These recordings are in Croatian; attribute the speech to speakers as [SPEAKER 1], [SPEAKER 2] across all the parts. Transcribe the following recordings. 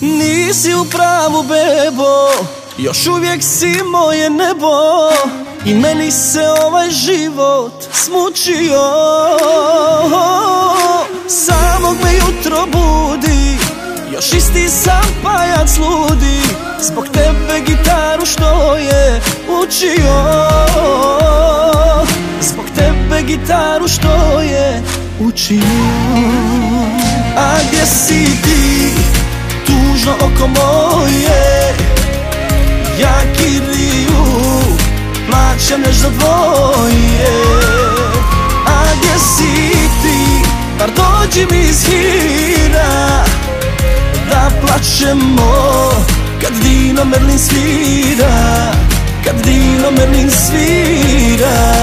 [SPEAKER 1] Nisi u pravu bebo. Još uvijek si moje nebo. I meni se ovaj život smučio. Samog me jutro budi. Još isti sam pajac ludi. Zbog tebe gitaru što je učio. Zbog tebe gitaru što je učio. A gdje si ti? Tužno oko moje Ja Kiriju plaćam neš za dvoje. A gdje si ti, bar dođi mi iz hira Da plaćemo kad Dino Merlin svira Kad Dino Merlin svira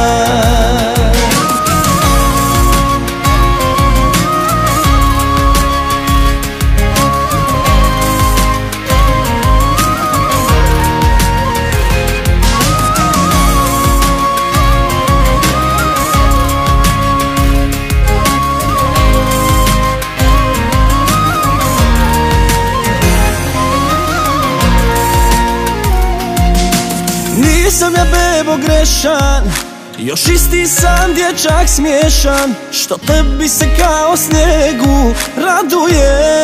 [SPEAKER 1] Nisam ja bebo grešan Još isti sam dječak smiješan Što tebi se kao snijegu raduje.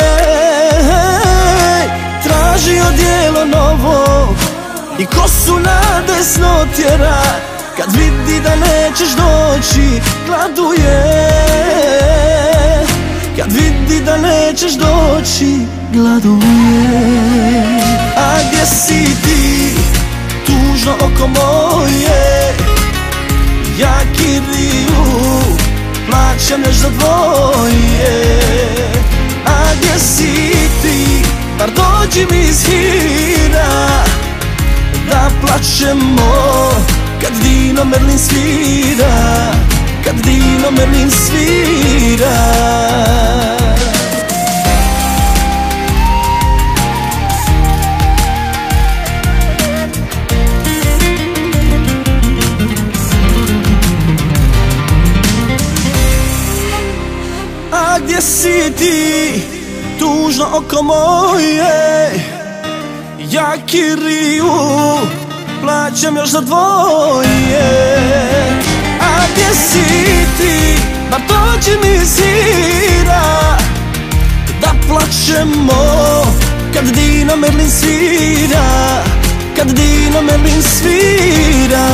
[SPEAKER 1] Traži odijelo novo I kosu na desno tjera Kad vidi da nećeš doći Gladuje. Kad vidi da nećeš doći Gladuje. A gdje si ti? Tužno oko moje. Ja Kiriju plaćam neš za dvoje. A gdje si ti, bar dođi mi iz hira Da plaćemo kad Dino Merlin svira Kad Dino Merlin svira gdje si ti, tužno oko moje. Ja Kiriju, plaćam još za dvoje. A gdje si ti, bar dođi mi zira Da plaćemo, kad Dino Merlin svira Kad Dino Merlin svira